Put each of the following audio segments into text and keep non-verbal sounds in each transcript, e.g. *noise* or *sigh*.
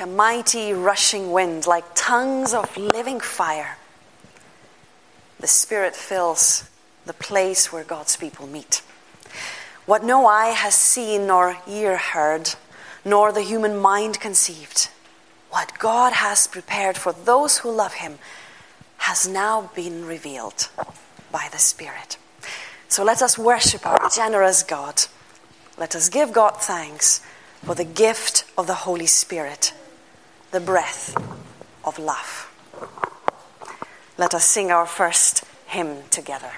like a mighty rushing wind, like tongues of living fire. The Spirit fills the place where God's people meet. What no eye has seen, nor ear heard, nor the human mind conceived, what God has prepared for those who love Him has now been revealed by the Spirit. So let us worship our generous God. Let us give God thanks for the gift of the Holy Spirit, the breath of love. Let us sing our first hymn together.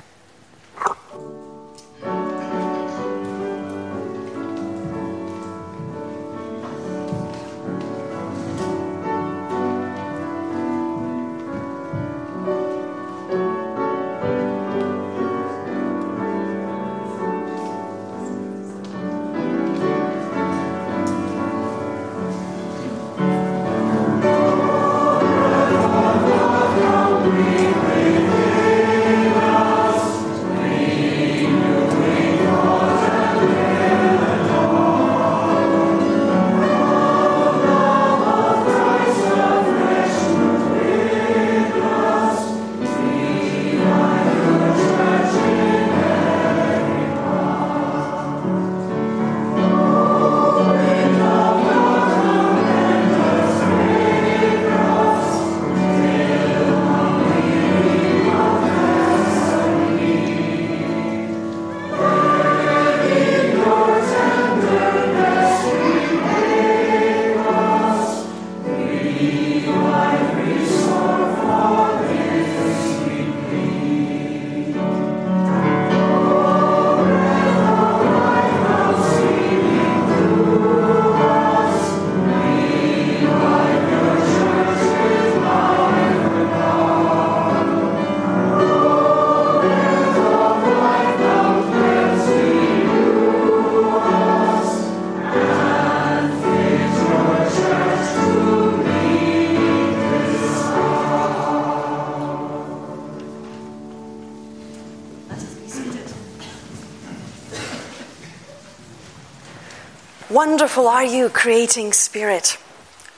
Wonderful are you, creating spirit,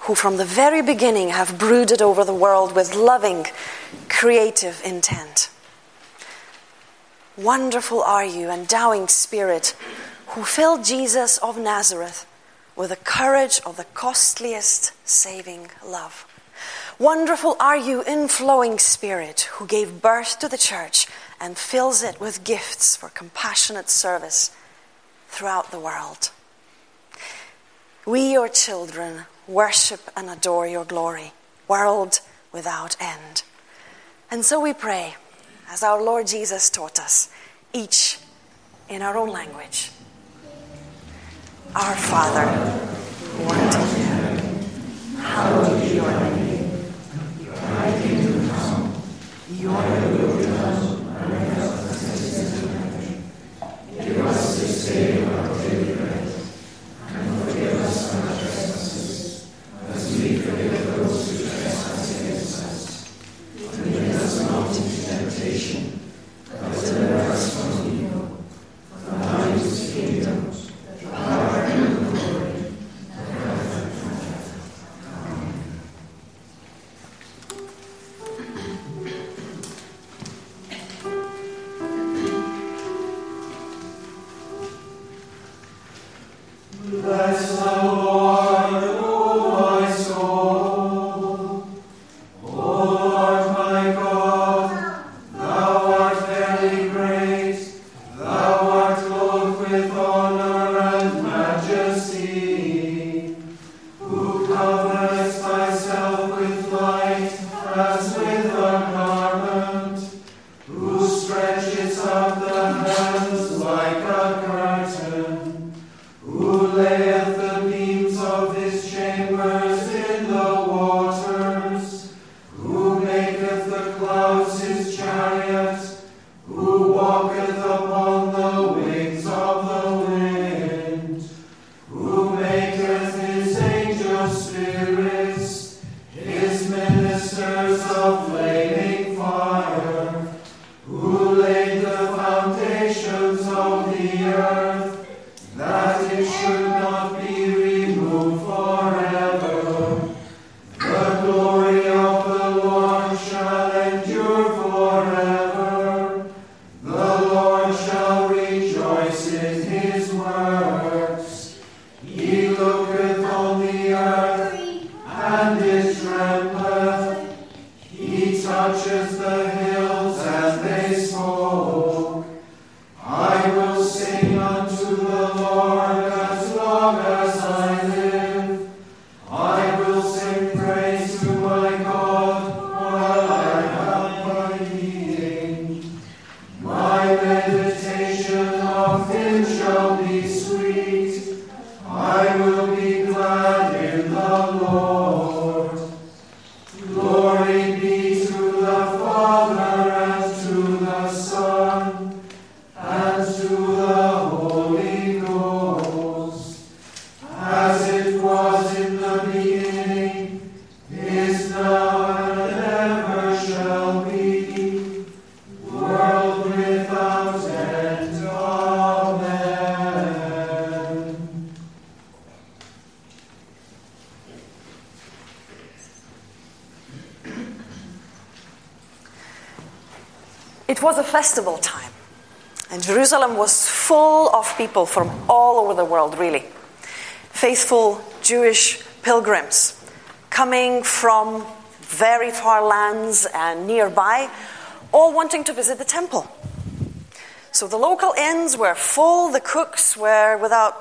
who from the very beginning have brooded over the world with loving, creative intent. Wonderful are you, endowing spirit, who filled Jesus of Nazareth with the courage of the costliest saving love. Wonderful are you, inflowing spirit, who gave birth to the church and fills it with gifts for compassionate service throughout the world. We, your children, worship and adore your glory, world without end. And so we pray, as our Lord Jesus taught us, each in our own language. Our Father, who art in festival time, and Jerusalem was full of people from all over the world, really. Faithful Jewish pilgrims coming from very far lands and nearby, all wanting to visit the temple. So the local inns were full, the cooks were without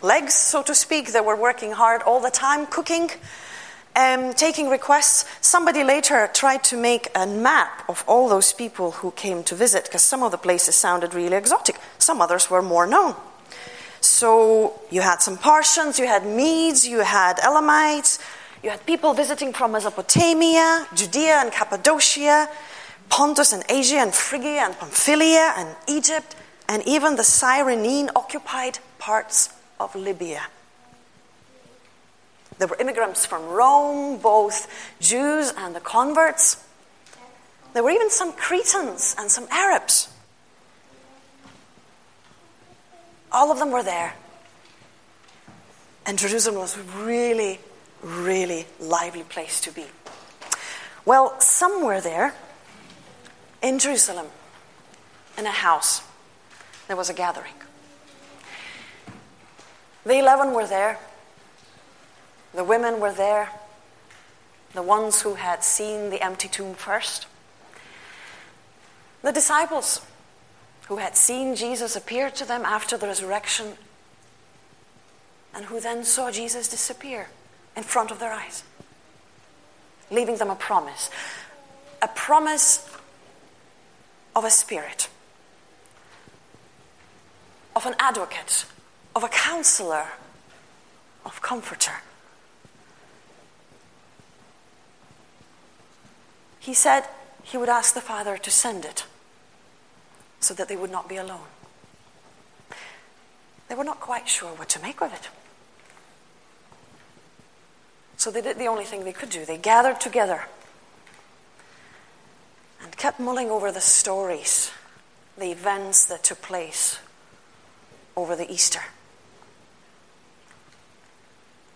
legs, so to speak. They were working hard all the time, cooking, um, taking requests. Somebody later tried to make a map of all those people who came to visit, because some of the places sounded really exotic, some others were more known. So you had some Parthians, you had Medes, you had Elamites, you had people visiting from Mesopotamia, Judea and Cappadocia, Pontus and Asia and Phrygia and Pamphylia and Egypt, and even the Cyrene occupied parts of Libya. There were immigrants from Rome, both Jews and the converts. There were even some Cretans and some Arabs. All of them were there. And Jerusalem was really really lively place to be. Well, somewhere there in Jerusalem, in a house, there was a gathering. The eleven were there, the women were there, the ones who had seen the empty tomb first, the disciples who had seen Jesus appear to them after the resurrection and who then saw Jesus disappear in front of their eyes, leaving them a promise a promise of a spirit, of an advocate, of a counselor, of comforter. He said he would ask the Father to send it so that they would not be alone. They were not quite sure what to make of it. So they did the only thing they could do. They gathered together and kept mulling over the stories, the events that took place over the Easter.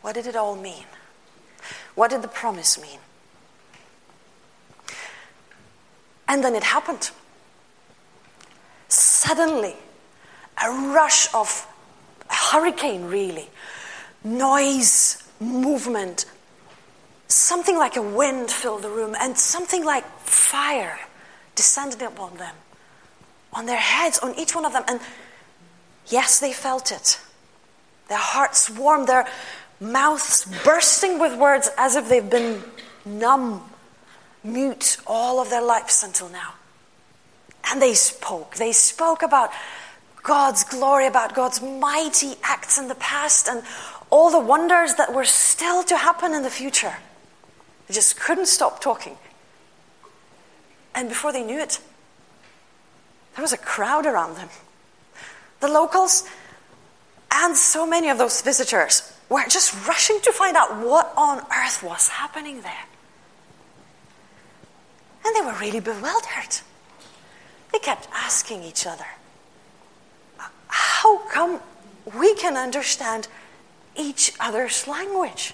What did it all mean? What did the promise mean? And then it happened. Suddenly, a rush of a hurricane, really, noise, movement, something like a wind filled the room, and something like fire descended upon them, on their heads, on each one of them. And yes, they felt it. Their hearts warmed, their mouths bursting with words as if they've been numb, mute all of their lives until now. And they spoke. They spoke about God's glory, about God's mighty acts in the past, and all the wonders that were still to happen in the future. They just couldn't stop talking. And before they knew it, there was a crowd around them. The locals and so many of those visitors were just rushing to find out what on earth was happening there. And they were really bewildered. They kept asking each other, How come we can understand each other's language?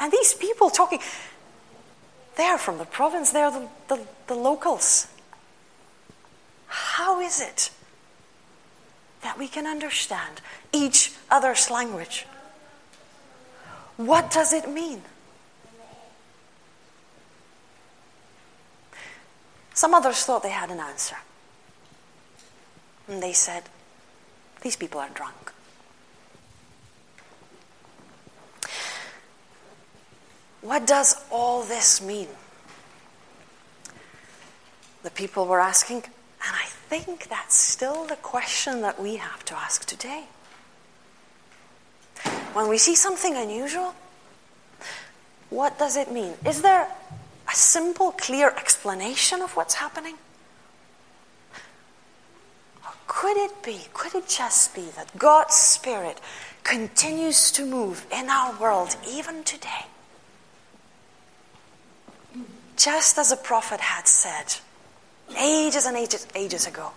And these people talking, they are from the province, they are the, the, the locals. How is it that we can understand each other's language? What does it mean? Some others thought they had an answer. And they said, These people are drunk. What does all this mean? The people were asking, and I think that's still the question that we have to ask today. When we see something unusual, what does it mean? Is there a simple, clear explanation of what's happening? Or could it be, could it just be that God's Spirit continues to move in our world even today? Just as a prophet had said ages and ages, ages ago,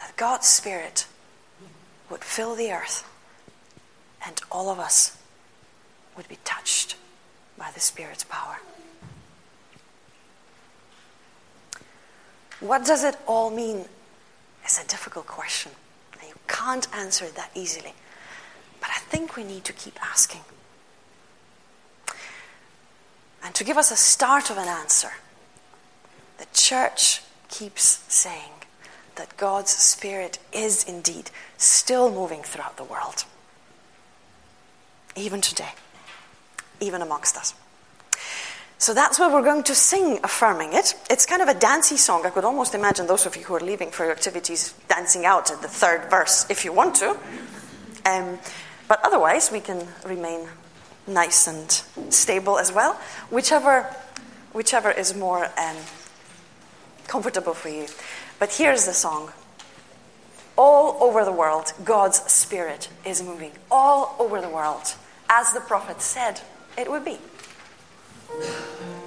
that God's Spirit would fill the earth and all of us would be touched by the Spirit's power. What does it all mean? It's a difficult question. And you can't answer it that easily. But I think we need to keep asking. And to give us a start of an answer, the church keeps saying that God's Spirit is indeed still moving throughout the world, even today, even amongst us. So that's where we're going to sing, affirming it. It's kind of a dancey song. I could almost imagine those of you who are leaving for your activities dancing out at the third verse if you want to. Um, but otherwise, we can remain nice and stable as well, whichever, whichever is more um, comfortable for you. But here's the song. All over the world, God's Spirit is moving. All over the world, as the prophet said it would be. うん。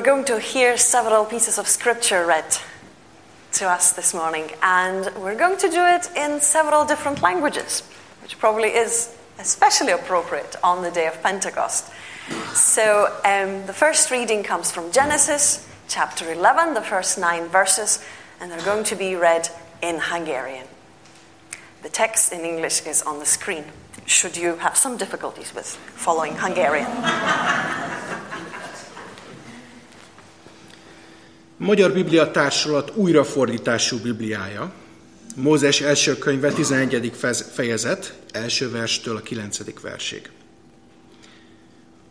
We're going to hear several pieces of scripture read to us this morning, and we're going to do it in several different languages, which probably is especially appropriate on the day of Pentecost. So, um, the first reading comes from Genesis chapter 11, the first nine verses, and they're going to be read in Hungarian. The text in English is on the screen, should you have some difficulties with following Hungarian. *laughs* Magyar Biblia Társulat újrafordítású Bibliája, Mózes első könyve 11. fejezet, első verstől a 9. versig.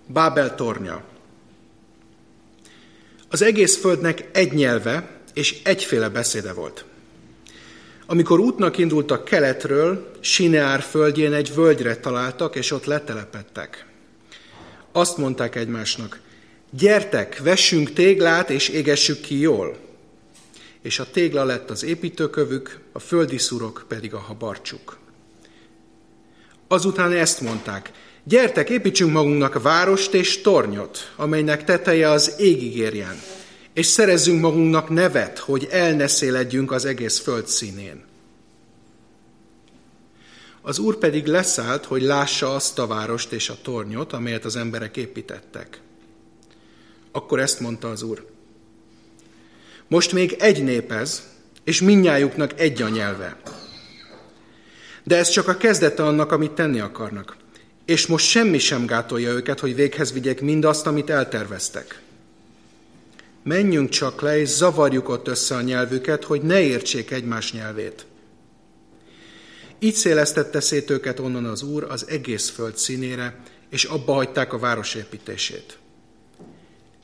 Bábel tornya. Az egész földnek egy nyelve és egyféle beszéde volt. Amikor útnak indultak keletről, Sineár földjén egy völgyre találtak, és ott letelepettek. Azt mondták egymásnak, Gyertek, vessünk téglát, és égessük ki jól. És a tégla lett az építőkövük, a földi szurok pedig a habarcsuk. Azután ezt mondták, gyertek, építsünk magunknak várost és tornyot, amelynek teteje az égig érjen, és szerezzünk magunknak nevet, hogy elneszéledjünk az egész föld színén. Az Úr pedig leszállt, hogy lássa azt a várost és a tornyot, amelyet az emberek építettek. Akkor ezt mondta az Úr. Most még egy nép ez, és minnyájuknak egy a nyelve. De ez csak a kezdete annak, amit tenni akarnak. És most semmi sem gátolja őket, hogy véghez vigyek mindazt, amit elterveztek. Menjünk csak le, és zavarjuk ott össze a nyelvüket, hogy ne értsék egymás nyelvét. Így szélesztette szét őket onnan az Úr az egész föld színére, és abba hagyták a város építését.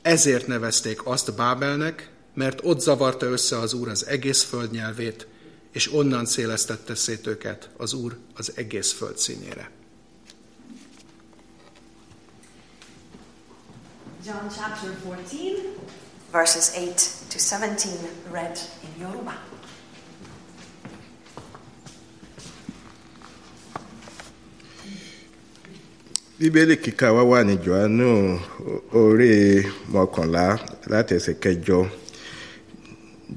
Ezért nevezték azt Bábelnek, mert ott zavarta össze az Úr az egész föld nyelvét, és onnan szélesztette szét őket az Úr az egész föld színére. John chapter 14, verses 8 to 17, read in Yoruba. Bíbélì kíkà wá wà ní johannu orí mọ́kànlá láti ẹsẹ̀ kẹjọ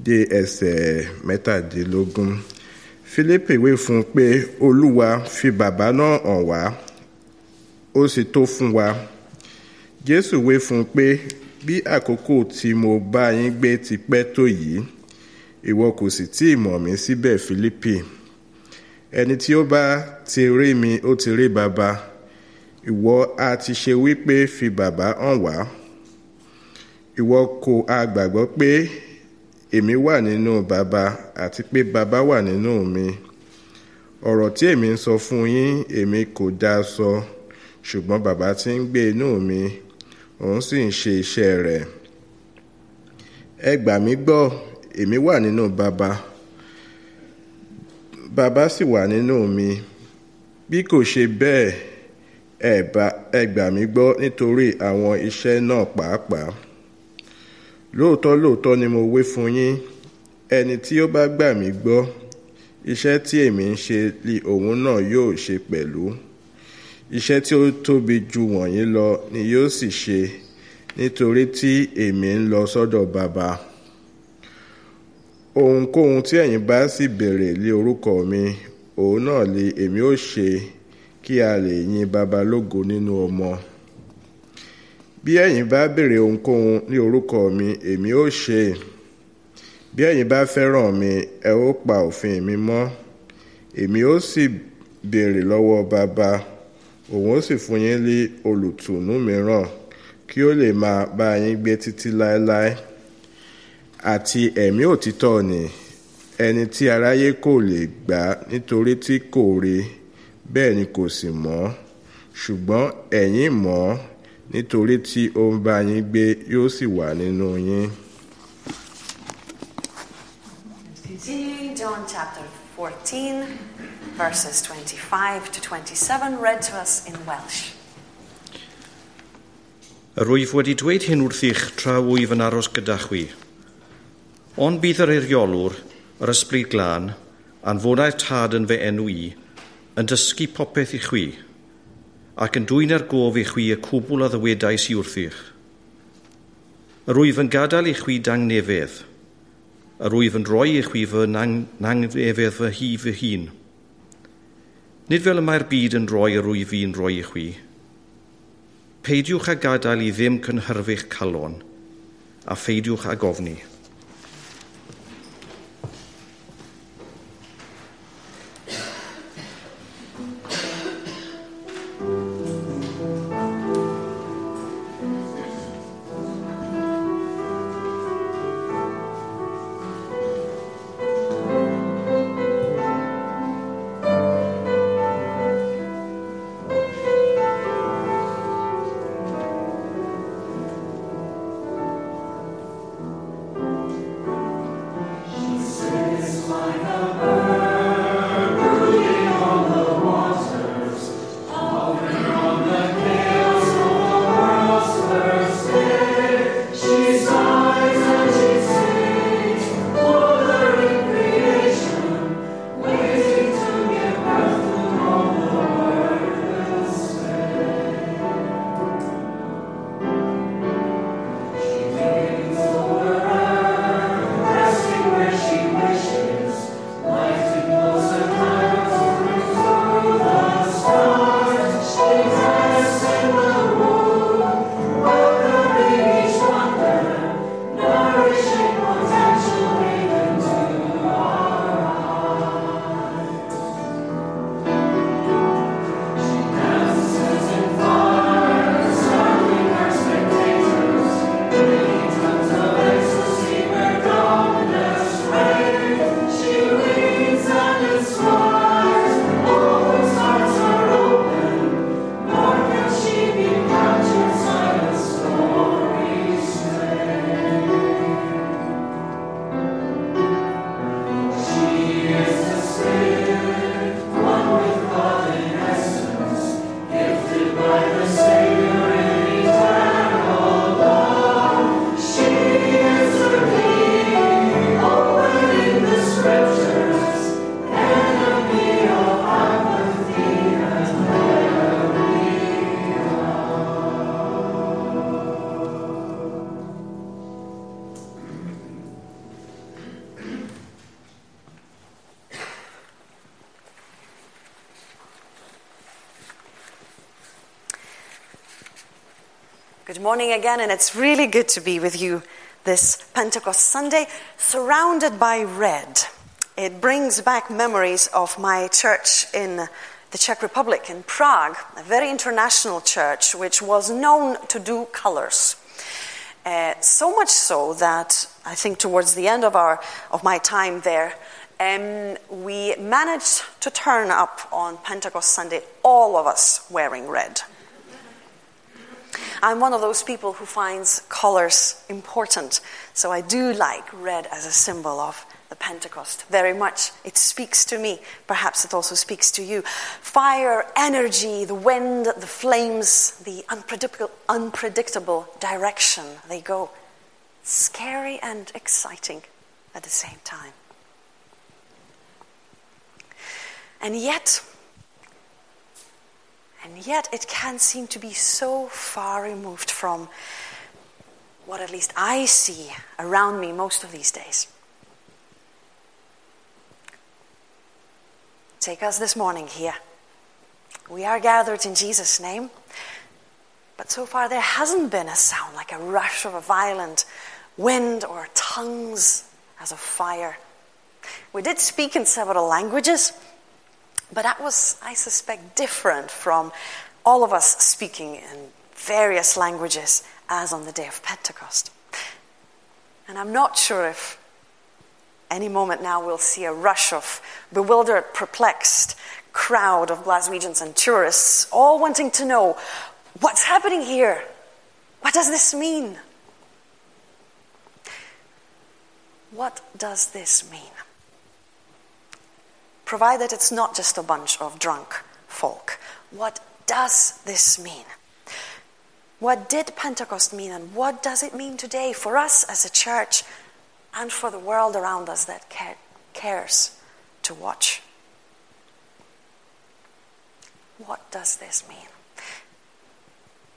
dé ẹsẹ̀ mẹ́tàdínlógún. Fílípì wí fún un pé olúwa fi bàbá náà hàn wá ó sì tó fún wa. Jésù wí fún pé bí àkókò tí mo bá yín gbé ti pẹ́ tó yìí ìwọ kò sì tí ì mọ̀ mí síbẹ̀ fílípì. Ẹni tí ó bá ti rí mi ó ti rí bàbá ìwọ a ti ṣe wípé fi bàbá hàn wá. Ìwọ kò a gbàgbọ́ pé èmi wà nínú bàbá àti pé bàbá wà nínú mi. Ọ̀rọ̀ tí èmi ń sọ fún yín èmi kò dá sọ ṣùgbọ́n bàbá tí ń gbé inú mi òun sì ń ṣe iṣẹ́ rẹ̀. Ẹ gbà mí gbọ́ èmi wà nínú bàbá. Bàbá sì wà nínú mi. Bí kò ṣe bẹ́ẹ̀ ẹ gbà mí gbọ́ nítorí àwọn iṣẹ́ náà pàápàá. Lóòótọ́ lóòótọ́ ni mo wí fún yín. Ẹni tí ó bá gbà mí gbọ́ iṣẹ́ tí èmi ń ṣe li òun náà yóò ṣe pẹ̀lú. Iṣẹ́ tí ó tóbi ju wọ̀nyí lọ ni yóò sì ṣe nítorí tí èmi ń lọ sọ́dọ̀ bàbá. Ohunkóhun tí ẹ̀yin bá sì béèrè lé orúkọ mi òun náà ni èmi ó ṣe kí a lè yin baba lógo nínú ọmọ. Bí ẹ̀yin bá béèrè ohunkóhun ní orúkọ mi èmi ó ṣe bí ẹ̀yin bá fẹ́ràn mi ẹ ó pa òfin mi mọ́. Èmi ó sì béèrè lọ́wọ́ baba. Òun ó sì fún yín ní olùtùnú mìíràn kí ó lè máa bá yín gbé títí láéláé. Àti ẹ̀mí òtítọ́ ni ẹni tí aráyé kò lè gbà nítorí tí kò rí bẹ́ẹ̀ ni kò sì mọ́ ṣùgbọ́n ẹ̀yin mọ̀ ọ́ nítorí tí ó ń bá yín gbé yóò sì wà nínú yín. Continuing John chapter 14, verses 25 to 27, read to us in Welsh. Yr wyf wedi dweud hyn wrthych tra wyf yn aros gyda chwi. Ond bydd yr eiriolwr, yr ysbryd glân, anfonau'r tad yn fy enw i, yn dysgu popeth i chwi ac yn dwy'n ar gof i chwi y cwbl a ddywedais i wrthych. Yr wyf yn gadael i chwi dang nefedd, yr wyf yn rhoi i chwi fy nangnefedd fy hi fy hun. Nid fel y mae'r byd yn rhoi yr wyf i'n rhoi i chwi. Peidiwch a gadael i ddim cynhyrfu'ch calon, a pheidiwch a gofni. Morning again, and it's really good to be with you this Pentecost Sunday, surrounded by red. It brings back memories of my church in the Czech Republic, in Prague, a very international church which was known to do colors. Uh, so much so that I think towards the end of, our, of my time there, um, we managed to turn up on Pentecost Sunday, all of us wearing red. I'm one of those people who finds colors important, so I do like red as a symbol of the Pentecost very much. It speaks to me. Perhaps it also speaks to you. Fire, energy, the wind, the flames, the unpredictable, unpredictable direction they go. Scary and exciting at the same time. And yet, and yet it can seem to be so far removed from what at least I see around me most of these days. Take us this morning here. We are gathered in Jesus' name, but so far there hasn't been a sound like a rush of a violent wind or tongues as of fire. We did speak in several languages, but that was, I suspect, different from all of us speaking in various languages as on the day of Pentecost. And I'm not sure if any moment now we'll see a rush of bewildered, perplexed crowd of Glaswegians and tourists, all wanting to know what's happening here? What does this mean? What does this mean? Provided it's not just a bunch of drunk folk. What does this mean? What did Pentecost mean, and what does it mean today for us as a church and for the world around us that cares to watch. What does this mean?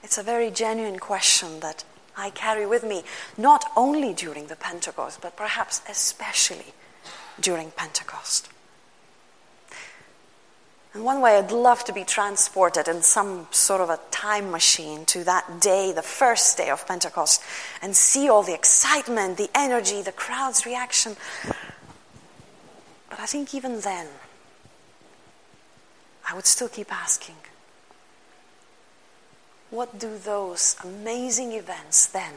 It's a very genuine question that I carry with me, not only during the Pentecost, but perhaps especially during Pentecost. And one way I'd love to be transported in some sort of a time machine to that day, the first day of Pentecost, and see all the excitement, the energy, the crowd's reaction. But I think even then, I would still keep asking what do those amazing events then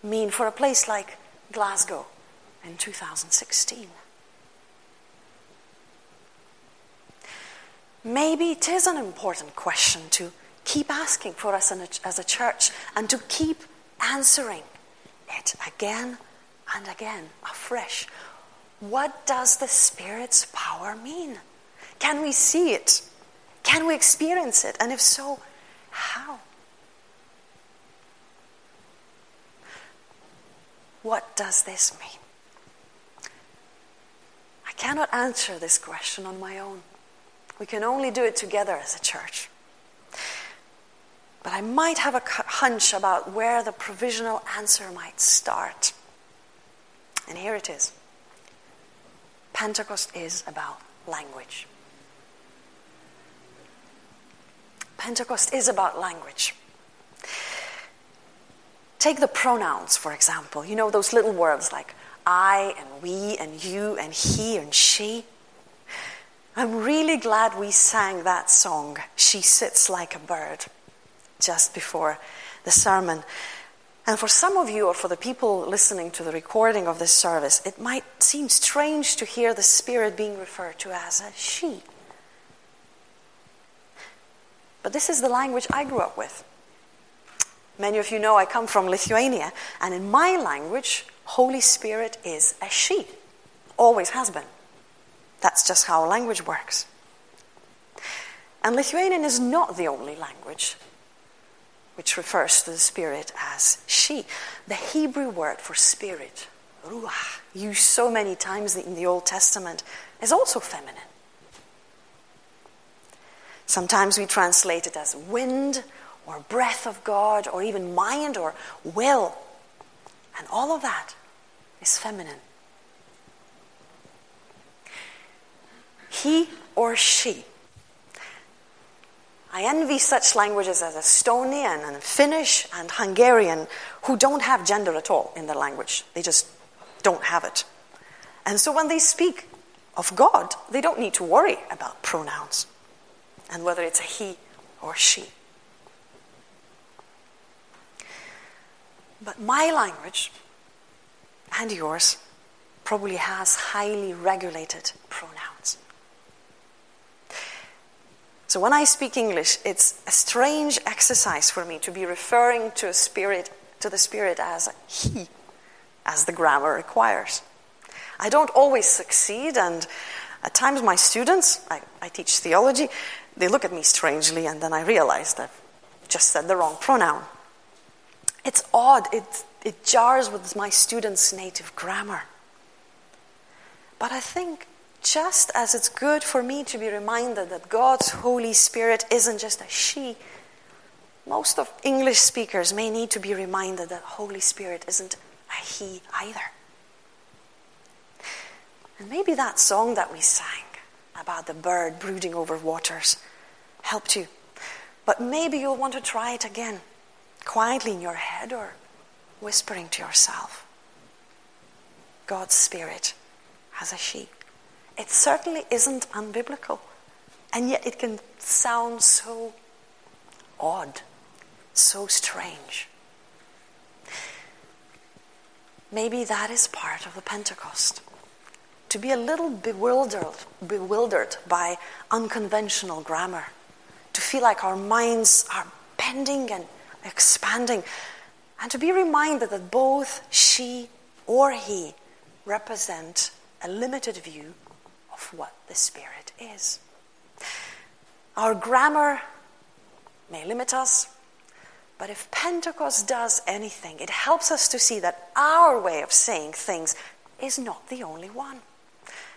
mean for a place like Glasgow in 2016? Maybe it is an important question to keep asking for us as a church and to keep answering it again and again, afresh. What does the Spirit's power mean? Can we see it? Can we experience it? And if so, how? What does this mean? I cannot answer this question on my own. We can only do it together as a church. But I might have a hunch about where the provisional answer might start. And here it is Pentecost is about language. Pentecost is about language. Take the pronouns, for example. You know, those little words like I and we and you and he and she. I'm really glad we sang that song, She Sits Like a Bird, just before the sermon. And for some of you, or for the people listening to the recording of this service, it might seem strange to hear the Spirit being referred to as a she. But this is the language I grew up with. Many of you know I come from Lithuania, and in my language, Holy Spirit is a she, always has been. That's just how language works. And Lithuanian is not the only language which refers to the Spirit as she. The Hebrew word for spirit, ruach, used so many times in the Old Testament, is also feminine. Sometimes we translate it as wind or breath of God or even mind or will. And all of that is feminine. He or she. I envy such languages as Estonian and Finnish and Hungarian who don't have gender at all in their language. They just don't have it. And so when they speak of God, they don't need to worry about pronouns and whether it's a he or she. But my language and yours probably has highly regulated pronouns. So when I speak English, it's a strange exercise for me to be referring to a spirit to the spirit as he, as the grammar requires. I don't always succeed, and at times my students, I, I teach theology, they look at me strangely, and then I realize that I've just said the wrong pronoun. It's odd, it, it jars with my students' native grammar. But I think just as it's good for me to be reminded that God's Holy Spirit isn't just a she, most of English speakers may need to be reminded that Holy Spirit isn't a he either. And maybe that song that we sang about the bird brooding over waters helped you. But maybe you'll want to try it again, quietly in your head or whispering to yourself. God's Spirit has a she. It certainly isn't unbiblical. And yet it can sound so odd, so strange. Maybe that is part of the Pentecost. To be a little bewildered, bewildered by unconventional grammar. To feel like our minds are bending and expanding. And to be reminded that both she or he represent a limited view of what the Spirit is. Our grammar may limit us, but if Pentecost does anything, it helps us to see that our way of saying things is not the only one,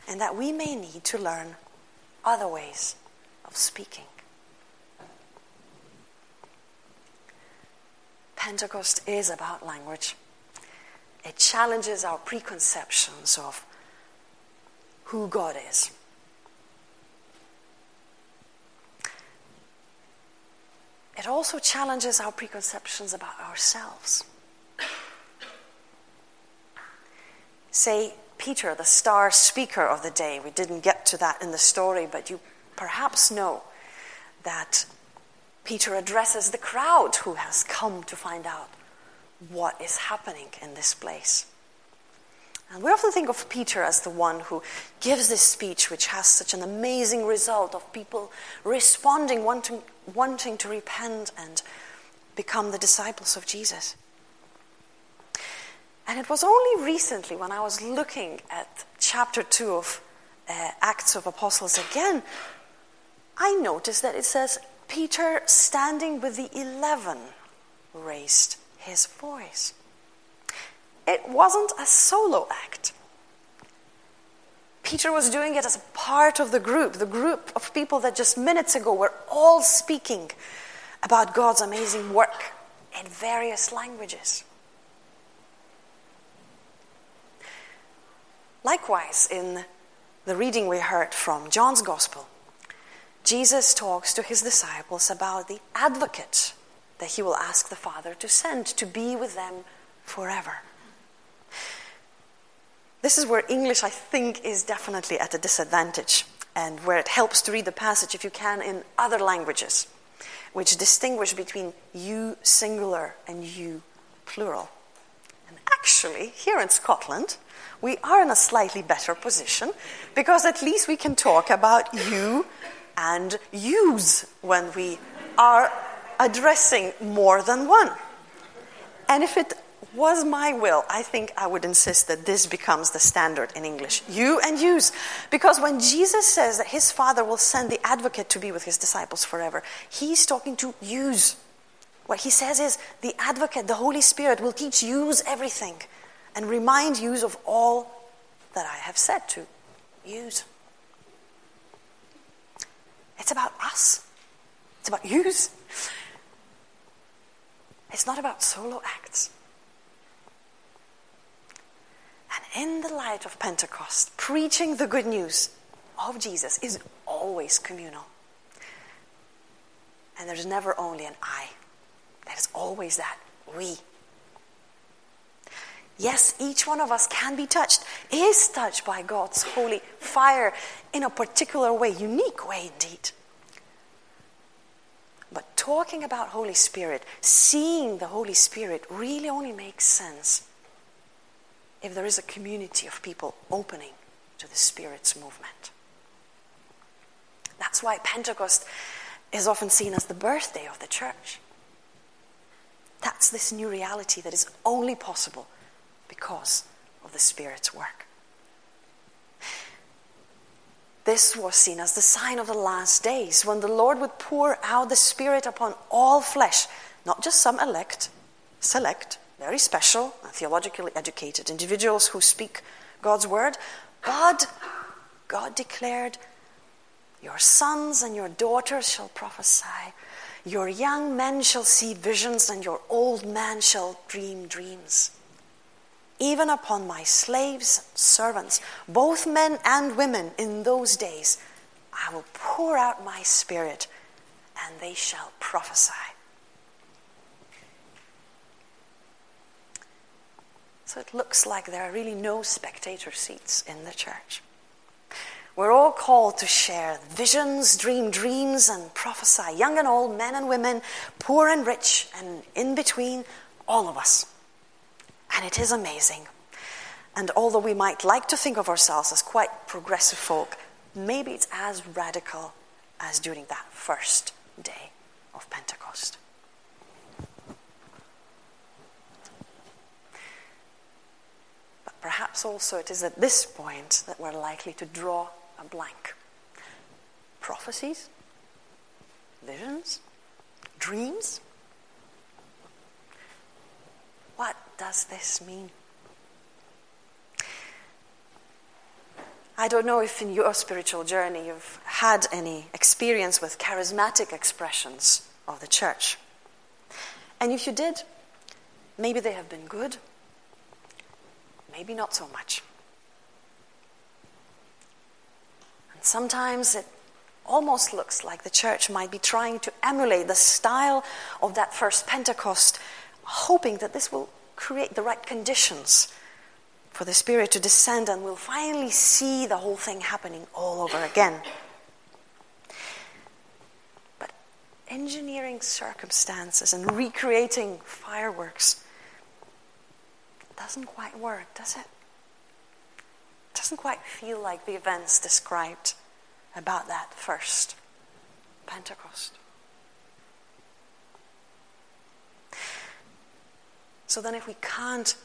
and that we may need to learn other ways of speaking. Pentecost is about language. It challenges our preconceptions of who God is. It also challenges our preconceptions about ourselves. Say, Peter, the star speaker of the day, we didn't get to that in the story, but you perhaps know that Peter addresses the crowd who has come to find out what is happening in this place. And we often think of Peter as the one who gives this speech, which has such an amazing result of people responding, wanting, wanting to repent and become the disciples of Jesus. And it was only recently when I was looking at chapter 2 of uh, Acts of Apostles again, I noticed that it says, Peter, standing with the eleven, raised his voice. It wasn't a solo act. Peter was doing it as a part of the group, the group of people that just minutes ago were all speaking about God's amazing work in various languages. Likewise, in the reading we heard from John's Gospel, Jesus talks to his disciples about the advocate that he will ask the Father to send to be with them forever. This is where English, I think, is definitely at a disadvantage and where it helps to read the passage, if you can, in other languages, which distinguish between you singular and you plural. And actually, here in Scotland, we are in a slightly better position because at least we can talk about you and use when we are addressing more than one. And if it was my will, I think I would insist that this becomes the standard in English. You and use. Because when Jesus says that his Father will send the advocate to be with his disciples forever, he's talking to use. What he says is the advocate, the Holy Spirit, will teach use everything and remind use of all that I have said to use. It's about us. It's about use. It's not about solo acts. And in the light of Pentecost, preaching the good news of Jesus is always communal. And there's never only an I, there's always that we. Yes, each one of us can be touched, is touched by God's holy fire in a particular way, unique way indeed. But talking about Holy Spirit, seeing the Holy Spirit really only makes sense if there is a community of people opening to the Spirit's movement. That's why Pentecost is often seen as the birthday of the church. That's this new reality that is only possible because of the Spirit's work. This was seen as the sign of the last days when the Lord would pour out the Spirit upon all flesh, not just some elect, select, very special, and theologically educated individuals who speak God's word. God, God declared, Your sons and your daughters shall prophesy, your young men shall see visions, and your old men shall dream dreams even upon my slaves and servants, both men and women in those days, I will pour out my spirit, and they shall prophesy. So it looks like there are really no spectator seats in the church. We're all called to share visions, dream dreams, and prophesy, young and old, men and women, poor and rich, and in between, all of us. And it is amazing. And although we might like to think of ourselves as quite progressive folk, maybe it's as radical as during that first day of Pentecost. Perhaps also it is at this point that we're likely to draw a blank. Prophecies, visions, dreams, what does this mean? I don't know if in your spiritual journey you've had any experience with charismatic expressions of the church. And if you did, maybe they have been good, maybe not so much. And sometimes it almost looks like the church might be trying to emulate the style of that first Pentecost hoping that this will create the right conditions for the Spirit to descend and we'll finally see the whole thing happening all over again. But engineering circumstances and recreating fireworks doesn't quite work, does it? Doesn't quite feel like the events described about that first Pentecost. So then, if we can't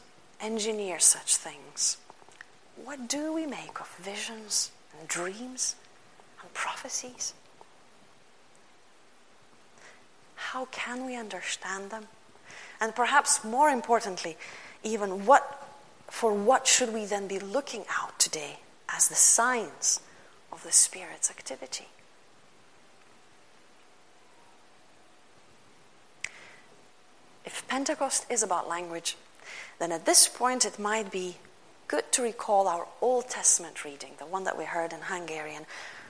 engineer such things, what do we make of visions and dreams and prophecies? How can we understand them? And perhaps more importantly, even what for what should we then be looking out today as the signs of the Spirit's activity? If Pentecost is about language, then at this point it might be good to recall our Old Testament reading, the one that we heard in Hungarian,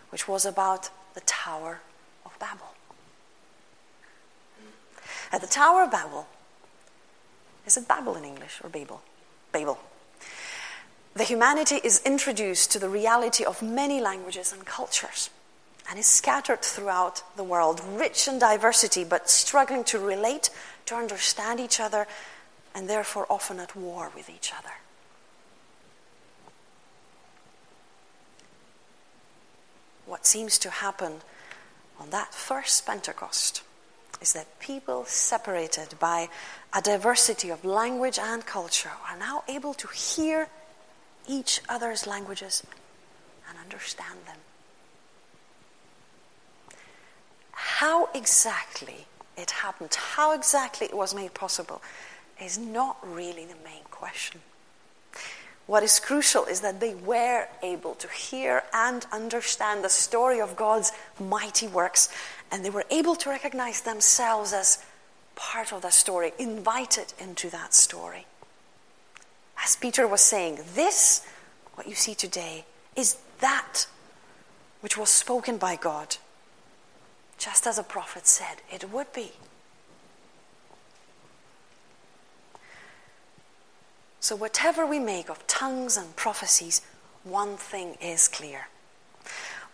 which was about the Tower of Babel. At the Tower of Babel, is it Babel in English or Babel? Babel. The humanity is introduced to the reality of many languages and cultures and is scattered throughout the world, rich in diversity, but struggling to relate, to understand each other, and therefore often at war with each other. What seems to happen on that first Pentecost is that people separated by a diversity of language and culture are now able to hear each other's languages and understand them. how exactly it happened, how exactly it was made possible, is not really the main question. What is crucial is that they were able to hear and understand the story of God's mighty works, and they were able to recognize themselves as part of that story, invited into that story. As Peter was saying, this, what you see today, is that which was spoken by God just as a prophet said it would be. So, whatever we make of tongues and prophecies, one thing is clear.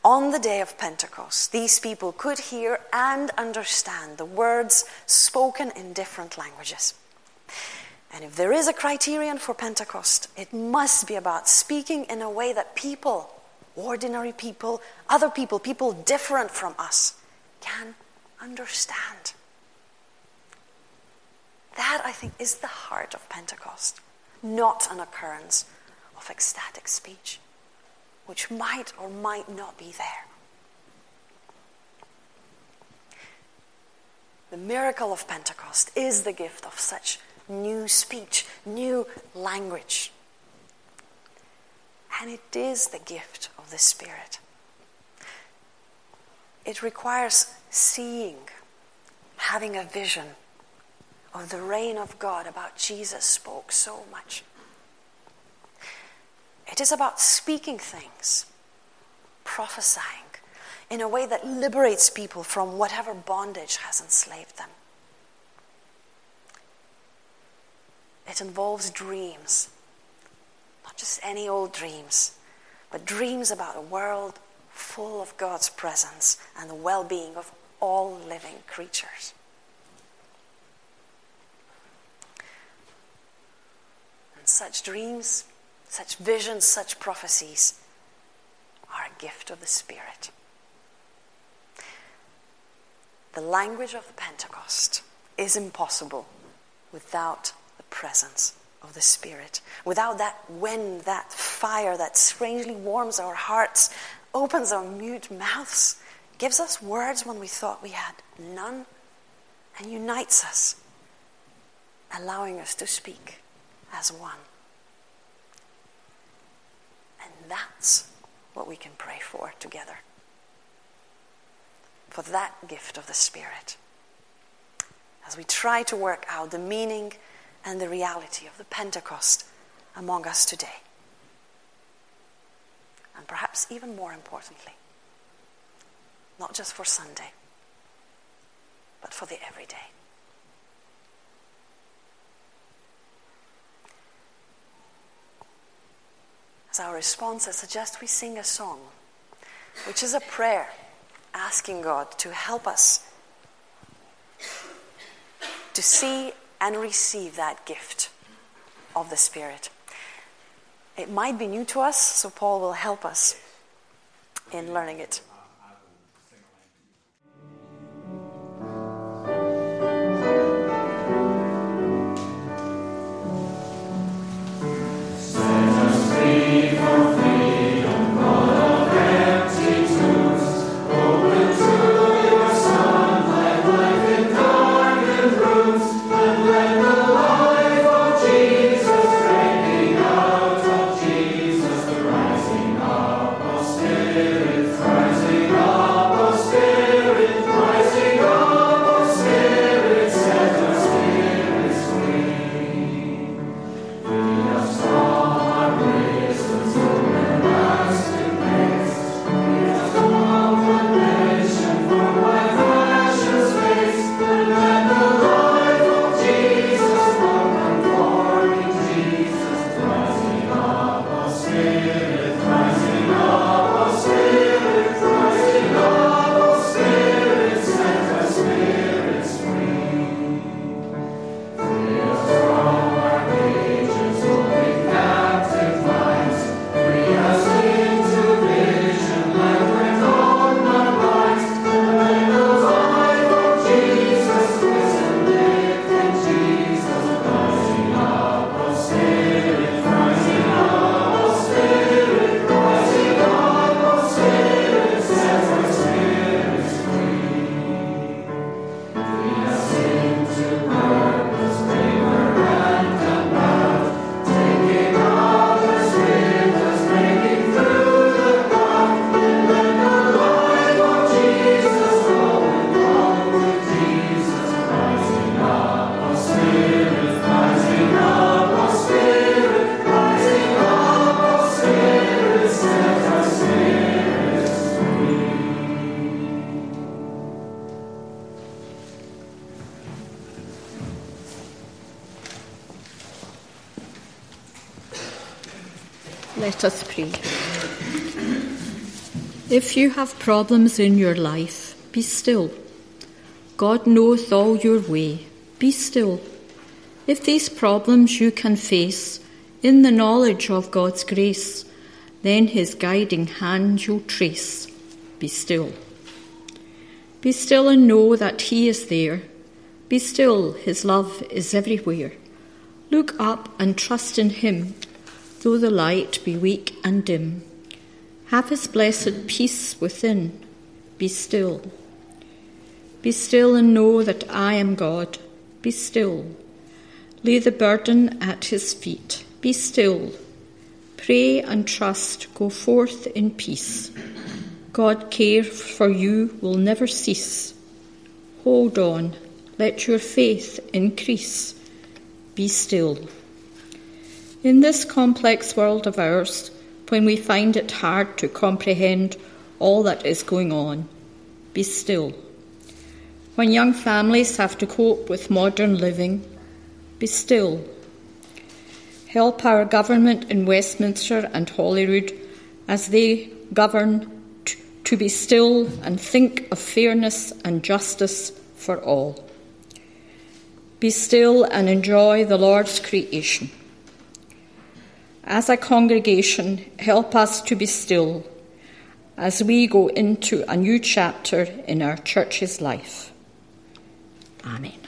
On the day of Pentecost, these people could hear and understand the words spoken in different languages. And if there is a criterion for Pentecost, it must be about speaking in a way that people, ordinary people, other people, people different from us, can understand. That, I think, is the heart of Pentecost, not an occurrence of ecstatic speech which might or might not be there. The miracle of Pentecost is the gift of such new speech, new language. And it is the gift of the Spirit. It requires seeing, having a vision of the reign of God about Jesus spoke so much. It is about speaking things, prophesying in a way that liberates people from whatever bondage has enslaved them. It involves dreams, not just any old dreams, but dreams about a world full of God's presence and the well being of all living creatures. Such dreams such visions, such prophecies are a gift of the Spirit. The language of the Pentecost is impossible without the presence of the Spirit. Without that wind, that fire that strangely warms our hearts, opens our mute mouths, gives us words when we thought we had none, and unites us, allowing us to speak as one. And that's what we can pray for together. For that gift of the Spirit. As we try to work out the meaning and the reality of the Pentecost among us today. And perhaps even more importantly, not just for Sunday, but for the everyday. As our response, I suggest we sing a song, which is a prayer asking God to help us to see and receive that gift of the Spirit. It might be new to us, so Paul will help us in learning it. If you have problems in your life, be still. God knoweth all your way. Be still. If these problems you can face in the knowledge of God's grace, then his guiding hand you'll trace. Be still. Be still and know that he is there. Be still, his love is everywhere. Look up and trust in him, though the light be weak and dim. Have his blessed peace within. Be still. Be still and know that I am God. Be still. Lay the burden at his feet. Be still. Pray and trust. Go forth in peace. God care for you will never cease. Hold on. Let your faith increase. Be still. In this complex world of ours, when we find it hard to comprehend all that is going on, be still. When young families have to cope with modern living, be still. Help our government in Westminster and Holyrood as they govern t- to be still and think of fairness and justice for all. Be still and enjoy the Lord's creation. As a congregation, help us to be still as we go into a new chapter in our church's life. Amen.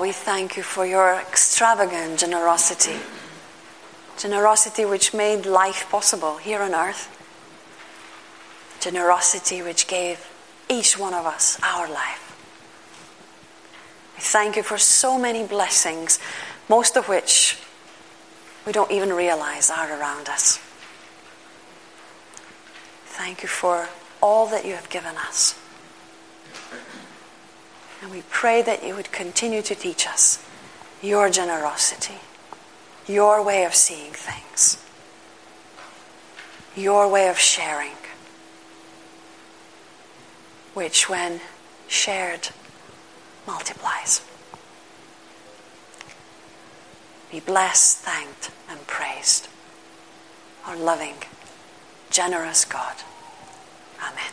We thank you for your extravagant generosity. Generosity which made life possible here on earth. Generosity which gave each one of us our life. We thank you for so many blessings, most of which we don't even realize are around us. Thank you for all that you have given us. And we pray that you would continue to teach us your generosity, your way of seeing things, your way of sharing, which, when shared, multiplies. Be blessed, thanked, and praised. Our loving, generous God. Amen.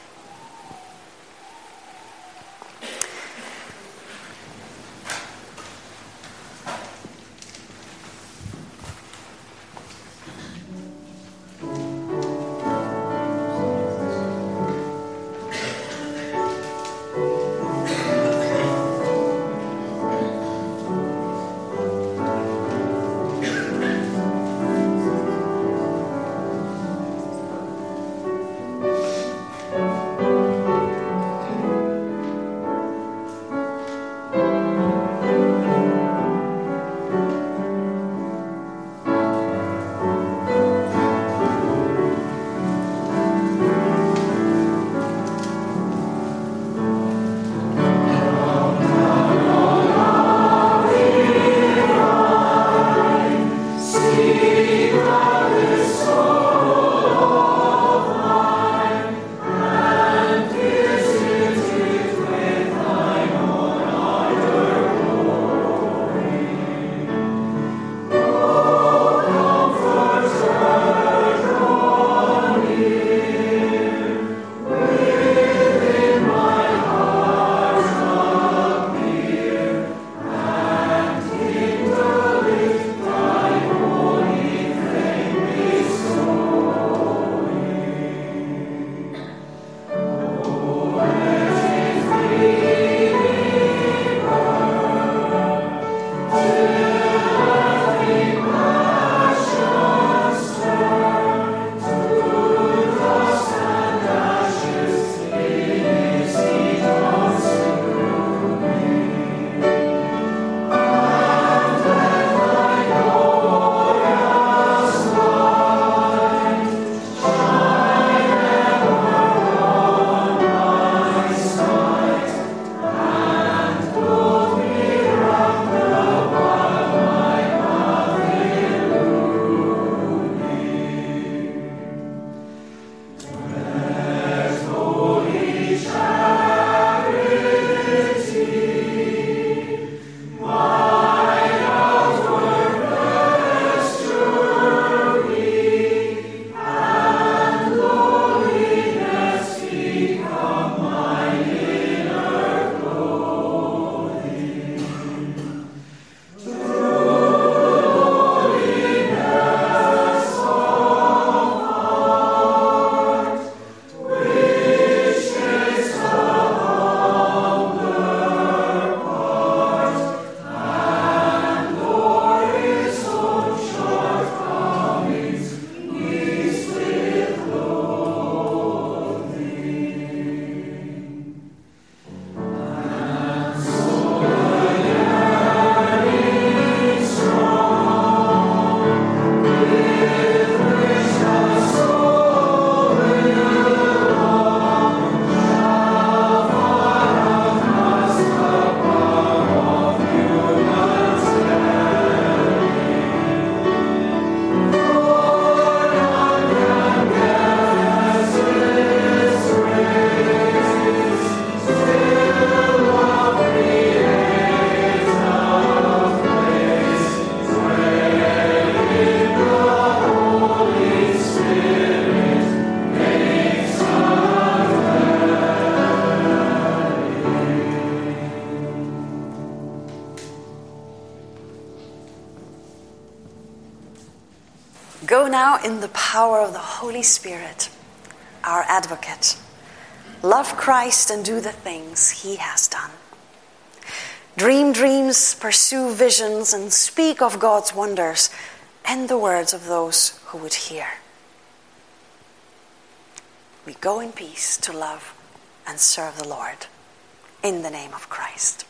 Christ and do the things he has done. Dream dreams, pursue visions, and speak of God's wonders and the words of those who would hear. We go in peace to love and serve the Lord in the name of Christ.